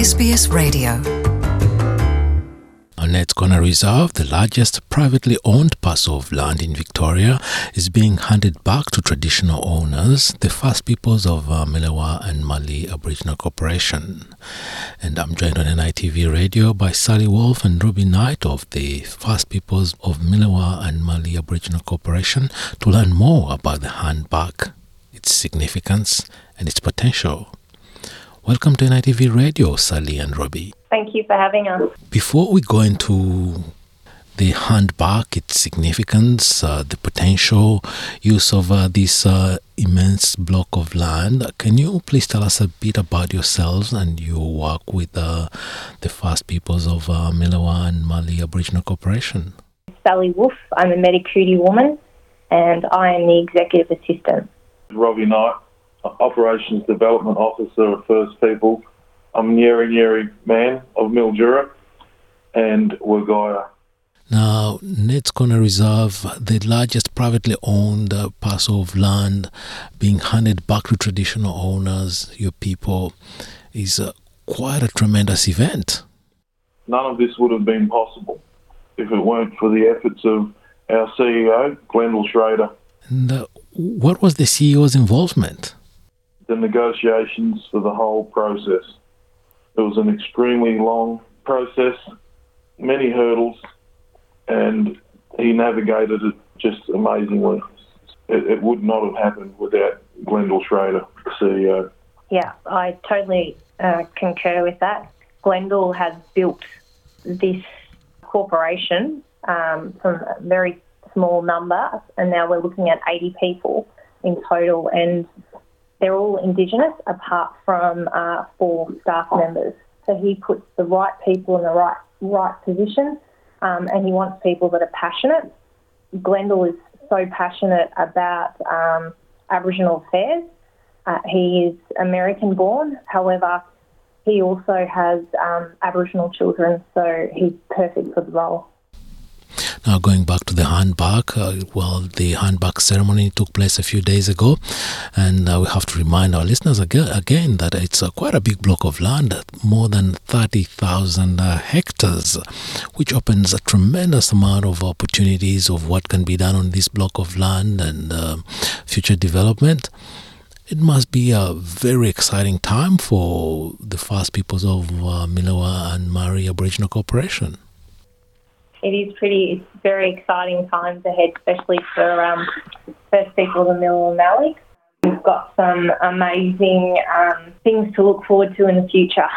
SBS Radio. Ned's Corner Reserve, the largest privately owned parcel of land in Victoria, is being handed back to traditional owners, the First Peoples of uh, Millewa and Mallee Aboriginal Corporation. And I'm joined on NITV Radio by Sally Wolf and Robbie Knight of the First Peoples of Millewa and Mallee Aboriginal Corporation to learn more about the handback, its significance, and its potential. Welcome to NITV Radio, Sally and Robbie. Thank you for having us. Before we go into the handbag, its significance, uh, the potential use of uh, this uh, immense block of land, can you please tell us a bit about yourselves and your work with uh, the First Peoples of uh, Millewa and Mallee Aboriginal Corporation? Sally Wolf. I'm a Medicooty woman and I am the executive assistant. Robbie Knight, Operations Development Officer of First People. I'm Nyeri Nyeri man of Mildura and Wagaya. Now, Ned's Corner Reserve, the largest privately owned uh, parcel of land being handed back to traditional owners, your people, is uh, quite a tremendous event. None of this would have been possible if it weren't for the efforts of our CEO, Glendale Schrader. And uh, what was the CEO's involvement? The negotiations for the whole process. It was an extremely long process, many hurdles, and he navigated it just amazingly. It, it would not have happened without Glendale Schrader, CEO. Yeah, I totally uh, concur with that. Glendale has built this corporation um, from a very small number, and now we're looking at 80 people in total, and they're all Indigenous apart from uh, four staff members. So he puts the right people in the right right position, um, and he wants people that are passionate. Glendale is so passionate about um, Aboriginal affairs. Uh, he is American born, however, he also has um, Aboriginal children, so he's perfect for the role. Now, going back to the handback, uh, well, the handback ceremony took place a few days ago, and uh, we have to remind our listeners again, again that it's uh, quite a big block of land, more than 30,000 uh, hectares, which opens a tremendous amount of opportunities of what can be done on this block of land and uh, future development. It must be a very exciting time for the First Peoples of uh, and Mallee Aboriginal Corporation it is pretty, it's very exciting times ahead, especially for um, First People of Mill and. We've got some amazing um, things to look forward to in the future.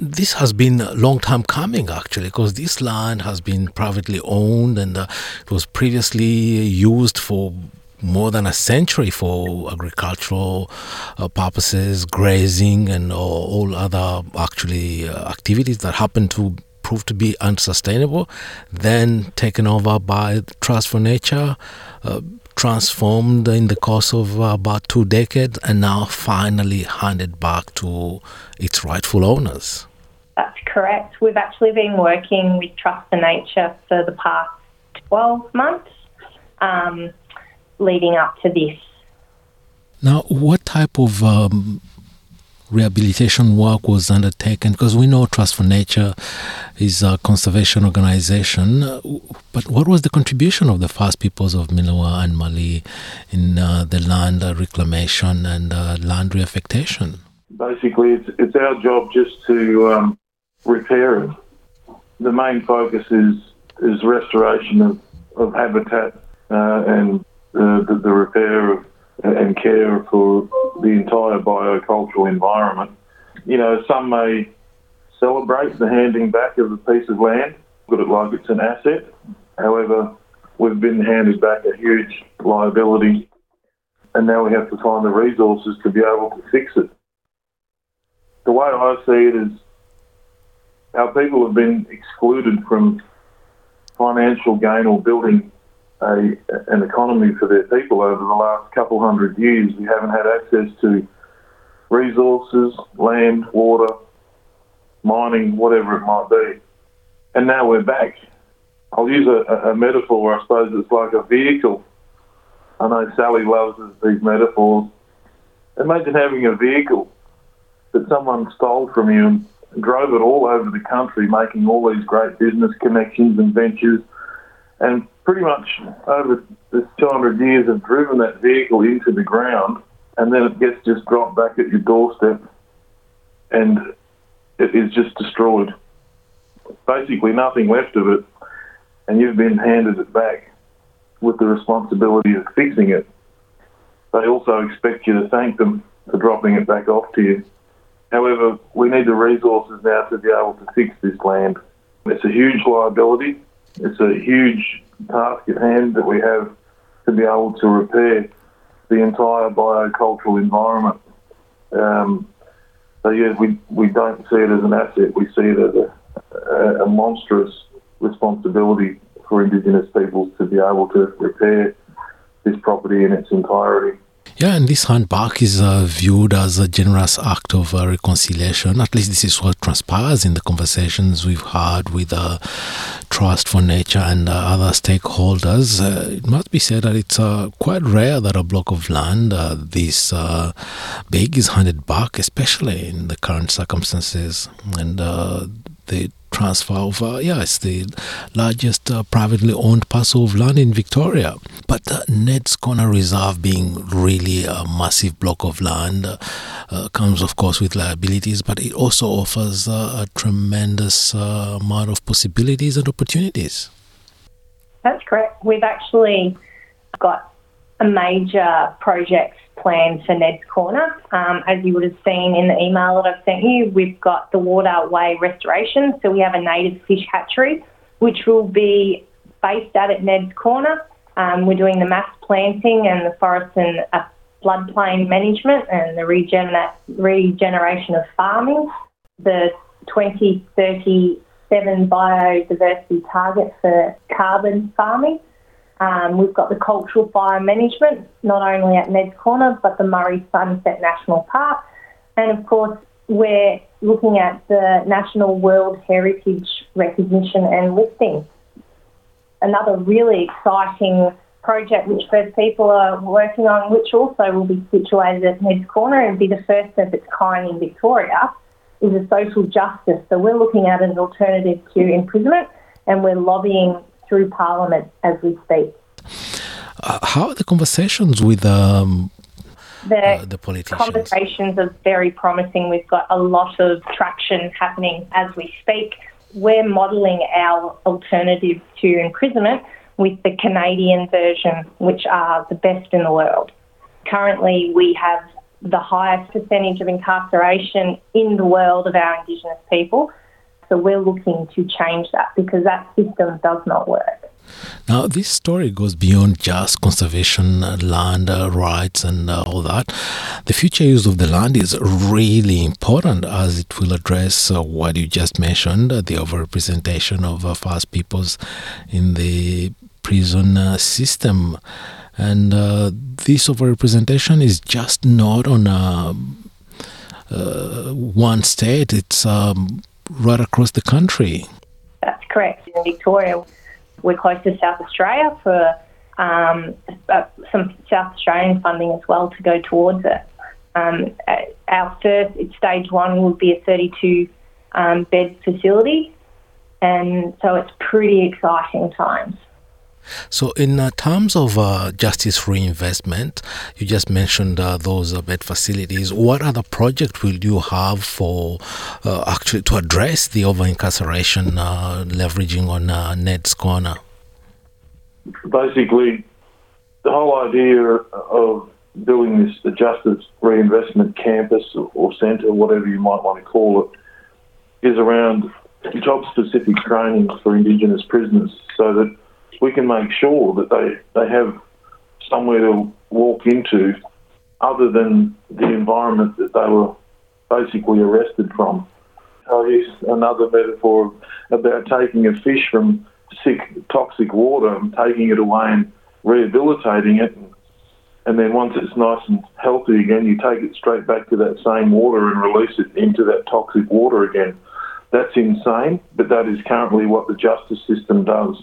This has been a long time coming, actually, because this land has been privately owned and uh, it was previously used for more than a century for agricultural uh, purposes, grazing, and all, all other actually uh, activities that happen to proved to be unsustainable, then taken over by Trust for Nature, uh, transformed in the course of uh, about two decades, and now finally handed back to its rightful owners. That's correct. We've actually been working with Trust for Nature for the past 12 months um, leading up to this. Now, what type of um, rehabilitation work was undertaken because we know Trust for Nature is a conservation organization. But what was the contribution of the First Peoples of Millewa and Mallee in uh, the land reclamation and uh, land reaffectation? Basically, it's, it's our job just to um, repair it. The main focus is is restoration of, of habitat uh, and the, the repair of and care for the entire biocultural environment. You know, some may celebrate the handing back of a piece of land, look at it like it's an asset. However, we've been handed back a huge liability, and now we have to find the resources to be able to fix it. The way I see it is our people have been excluded from financial gain or building a, an economy for their people over the last couple hundred years. We haven't had access to resources, land, water, mining, whatever it might be. And now we're back. I'll use a, a metaphor, I suppose it's like a vehicle. I know Sally loves these metaphors. Imagine having a vehicle that someone stole from you and drove it all over the country, making all these great business connections and ventures, and pretty much over this 200 years have driven that vehicle into the ground, and then it gets just dropped back at your doorstep, and it is just destroyed. Basically, nothing left of it, and you've been handed it back with the responsibility of fixing it. They also expect you to thank them for dropping it back off to you. However, we need the resources now to be able to fix this land. It's a huge liability. It's a huge task at hand that we have to be able to repair the entire biocultural environment. Um, so yeah, we, we don't see it as an asset. We see it as a, a monstrous responsibility for Indigenous peoples to be able to repair this property in its entirety. Yeah, and this handbook is uh, viewed as a generous act of uh, reconciliation. At least this is what transpires in the conversations we've had with uh, Trust for Nature and uh, other stakeholders. Uh, it must be said that it's uh, quite rare that a block of land this big is handed back, especially in the current circumstances. And the transfer of, uh, yeah, it's the largest uh, privately owned parcel of land in Victoria. But uh, Ned's Corner Reserve being really a massive block of land uh, uh, comes, of course, with liabilities, but it also offers uh, a tremendous amount of possibilities and opportunities. That's correct. We've actually got a major project planned for Ned's Corner. Um, as you would have seen in the email that I've sent you, we've got the waterway restoration. So we have a native fish hatchery, which will be based out at Ned's Corner. Um, we're doing the mass planting and the forest and uh, floodplain management and the regener- regeneration of farming. The 2037 biodiversity target for carbon farming. Um, we've got the cultural fire management, not only at Ned's Corner, but the Murray Sunset National Park. And of course, we're looking at the National World Heritage recognition and listing. Another really exciting project which First People are working on, which also will be situated at Ned's Corner and be the first of its kind in Victoria, is a social justice. So we're looking at an alternative to imprisonment and we're lobbying through Parliament as we speak. Uh, how are the conversations with um, the, uh, the politicians? Conversations are very promising. We've got a lot of traction happening as we speak. We're modelling our alternative to imprisonment with the Canadian version, which are the best in the world. Currently, we have the highest percentage of incarceration in the world of our Indigenous people. So we're looking to change that because that system does not work. Now, this story goes beyond just conservation, uh, land uh, rights, and uh, all that. The future use of the land is really important as it will address uh, what you just mentioned uh, the overrepresentation of uh, First Peoples in the prison system. And this overrepresentation is just not on one state, it's um, right across the country. That's correct. In Victoria, we're close to South Australia for um, some South Australian funding as well to go towards it. Um, our first stage one would be a 32 um, bed facility, and so it's pretty exciting times. So, in uh, terms of uh, justice reinvestment, you just mentioned uh, those uh, bed facilities. What other project will you have for uh, actually to address the over incarceration, uh, leveraging on Ned's Corner? Basically, the whole idea of building this the justice reinvestment campus or centre, whatever you might want to call it, is around job specific training for Indigenous prisoners so that we can make sure that they, they have somewhere to walk into other than the environment that they were basically arrested from. I'll use another metaphor about taking a fish from sick, toxic water and taking it away and rehabilitating it. And then once it's nice and healthy again, you take it straight back to that same water and release it into that toxic water again. That's insane, but that is currently what the justice system does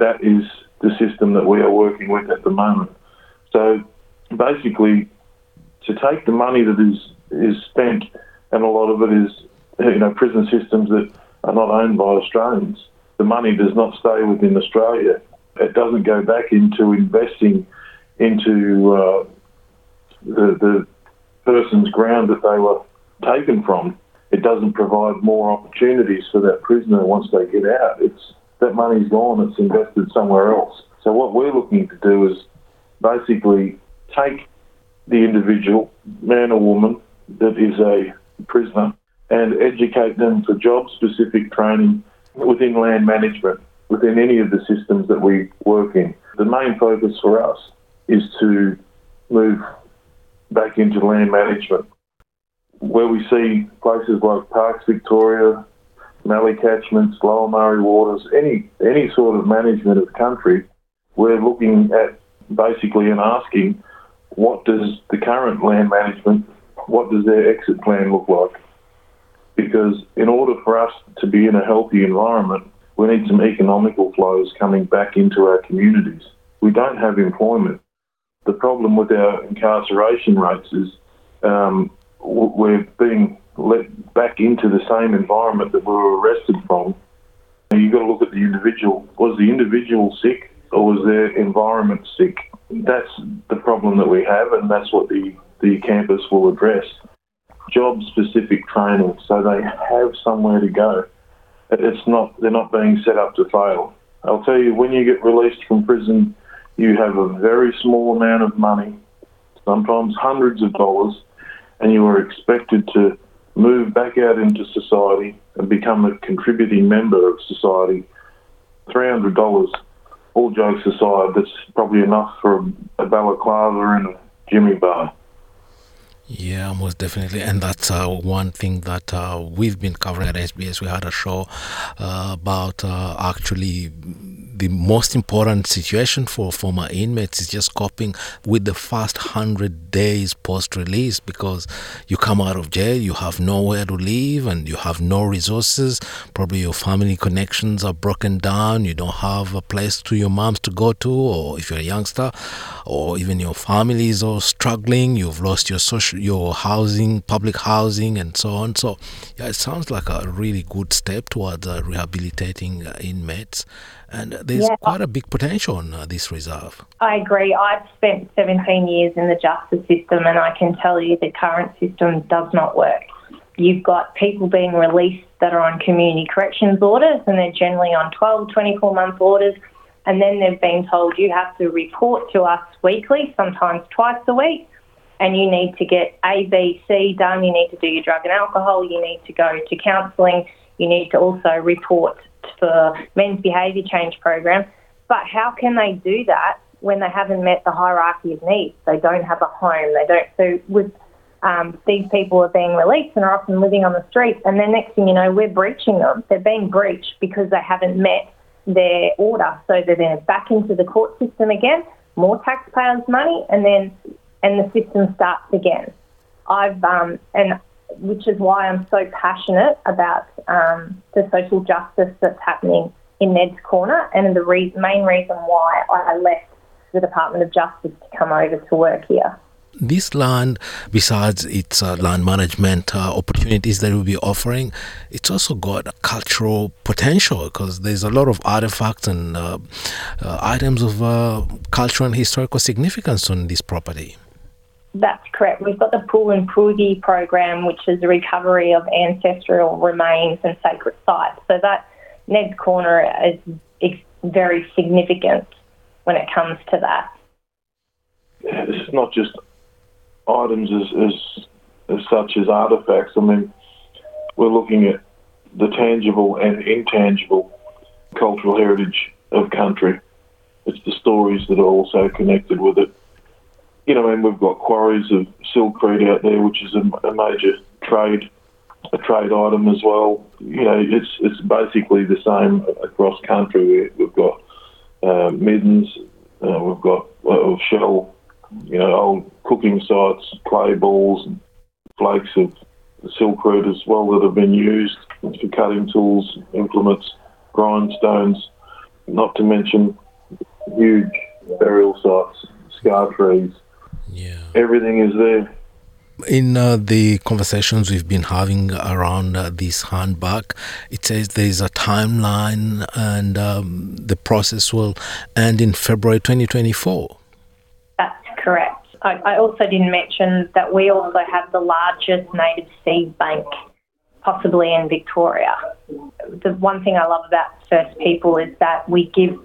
that is the system that we are working with at the moment. So basically, to take the money that is is spent, and a lot of it is, you know, prison systems that are not owned by Australians. The money does not stay within Australia. It doesn't go back into investing into uh, the, the person's ground that they were taken from. It doesn't provide more opportunities for that prisoner once they get out. It's that money's gone. It's invested somewhere else. So what we're looking to do is basically take the individual, man or woman, that is a prisoner, and educate them for job-specific training within land management, within any of the systems that we work in. The main focus for us is to move back into land management, where we see places like Parks Victoria, Mallee catchments, Lower Murray waters, any any sort of management of country, we're looking at basically and asking what does the current land management, what does their exit plan look like? Because in order for us to be in a healthy environment, we need some economical flows coming back into our communities. We don't have employment. The problem with our incarceration rates is um, we're being let back into the same environment that we were arrested from. You've got to look at the individual. Was the individual sick or was their environment sick? That's the problem that we have, and that's what the, the campus will address. Job specific training so they have somewhere to go. It's not, they're not being set up to fail. I'll tell you, when you get released from prison, you have a very small amount of money, sometimes hundreds of dollars, and you are expected to move back out into society and become a contributing member of society. $300, all jokes aside, that's probably enough for a balaclava and a Jimmy bar. Yeah, most definitely, and that's uh, one thing that uh, we've been covering at SBS. We had a show uh, about uh, actually the most important situation for former inmates is just coping with the first hundred days post release because you come out of jail, you have nowhere to live, and you have no resources. Probably your family connections are broken down. You don't have a place to your moms to go to, or if you're a youngster, or even your family is all struggling. You've lost your social, your housing, public housing, and so on. So, yeah, it sounds like a really good step towards uh, rehabilitating uh, inmates and there's yeah. quite a big potential on uh, this reserve. I agree. I've spent 17 years in the justice system, and I can tell you the current system does not work. You've got people being released that are on community corrections orders, and they're generally on 12, 24 month orders. And then they've been told you have to report to us weekly, sometimes twice a week, and you need to get A, B, C done. You need to do your drug and alcohol. You need to go to counselling. You need to also report for men's behaviour change program. But how can they do that when they haven't met the hierarchy of needs? They don't have a home. They don't. So with um, these people are being released and are often living on the streets, and then next thing you know, we're breaching them. They're being breached because they haven't met their order, so they're then back into the court system again, more taxpayers' money, and then and the system starts again. I've um, and which is why I'm so passionate about um, the social justice that's happening in Ned's Corner, and the re- main reason why I left the Department of Justice to come over to work here. This land, besides its uh, land management uh, opportunities that we'll be offering, it's also got a cultural potential because there's a lot of artifacts and uh, uh items of uh, cultural and historical significance on this property. That's correct. We've got the Pool and Pulin program, which is the recovery of ancestral remains and sacred sites. So that Ned's Corner is, is very significant when it comes to that. Yeah, this is not just items as, as, as such as artefacts. I mean, we're looking at the tangible and intangible cultural heritage of country. It's the stories that are also connected with it you know, and we've got quarries of silcrete out there, which is a, a major trade a trade item as well. You know, it's it's basically the same across country. We, have got uh, middens, uh, we've got uh, shell, you know, old cooking sites, clay balls, and flakes of silcrete as well that have been used for cutting tools, implements, grindstones. Not to mention huge burial sites, scar trees, yeah. Everything is there. In uh, the conversations we've been having around uh, this handbook, it says there is a timeline and um, the process will end in February 2024. That's correct. I, I also didn't mention that we also have the largest native seed bank possibly in Victoria. The one thing I love about First People is that we give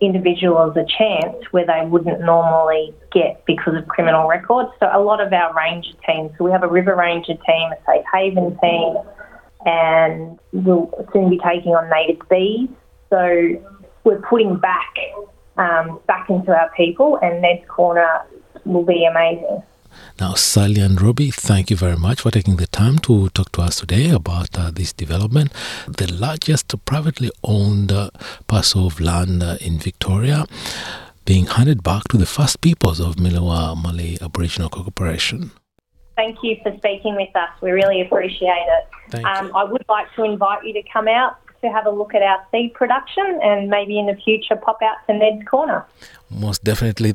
individuals a chance where they wouldn't normally get because of criminal records. So a lot of our ranger teams, so we have a river ranger team, a safe haven team, and we'll soon be taking on native bees. So we're putting back um, back into our people, and Ned's Corner will be amazing. Now, Sally and Robbie, thank you very much for taking the time to talk to us today about uh, this development. The largest privately owned uh, parcel of land uh, in Victoria being handed back to the first peoples of Millewa Mallee Aboriginal Corporation. Thank you for speaking with us. We really appreciate it. Um. I would like to invite you to come out to have a look at our seed production and maybe in the future pop out to Ned's Corner. Most definitely.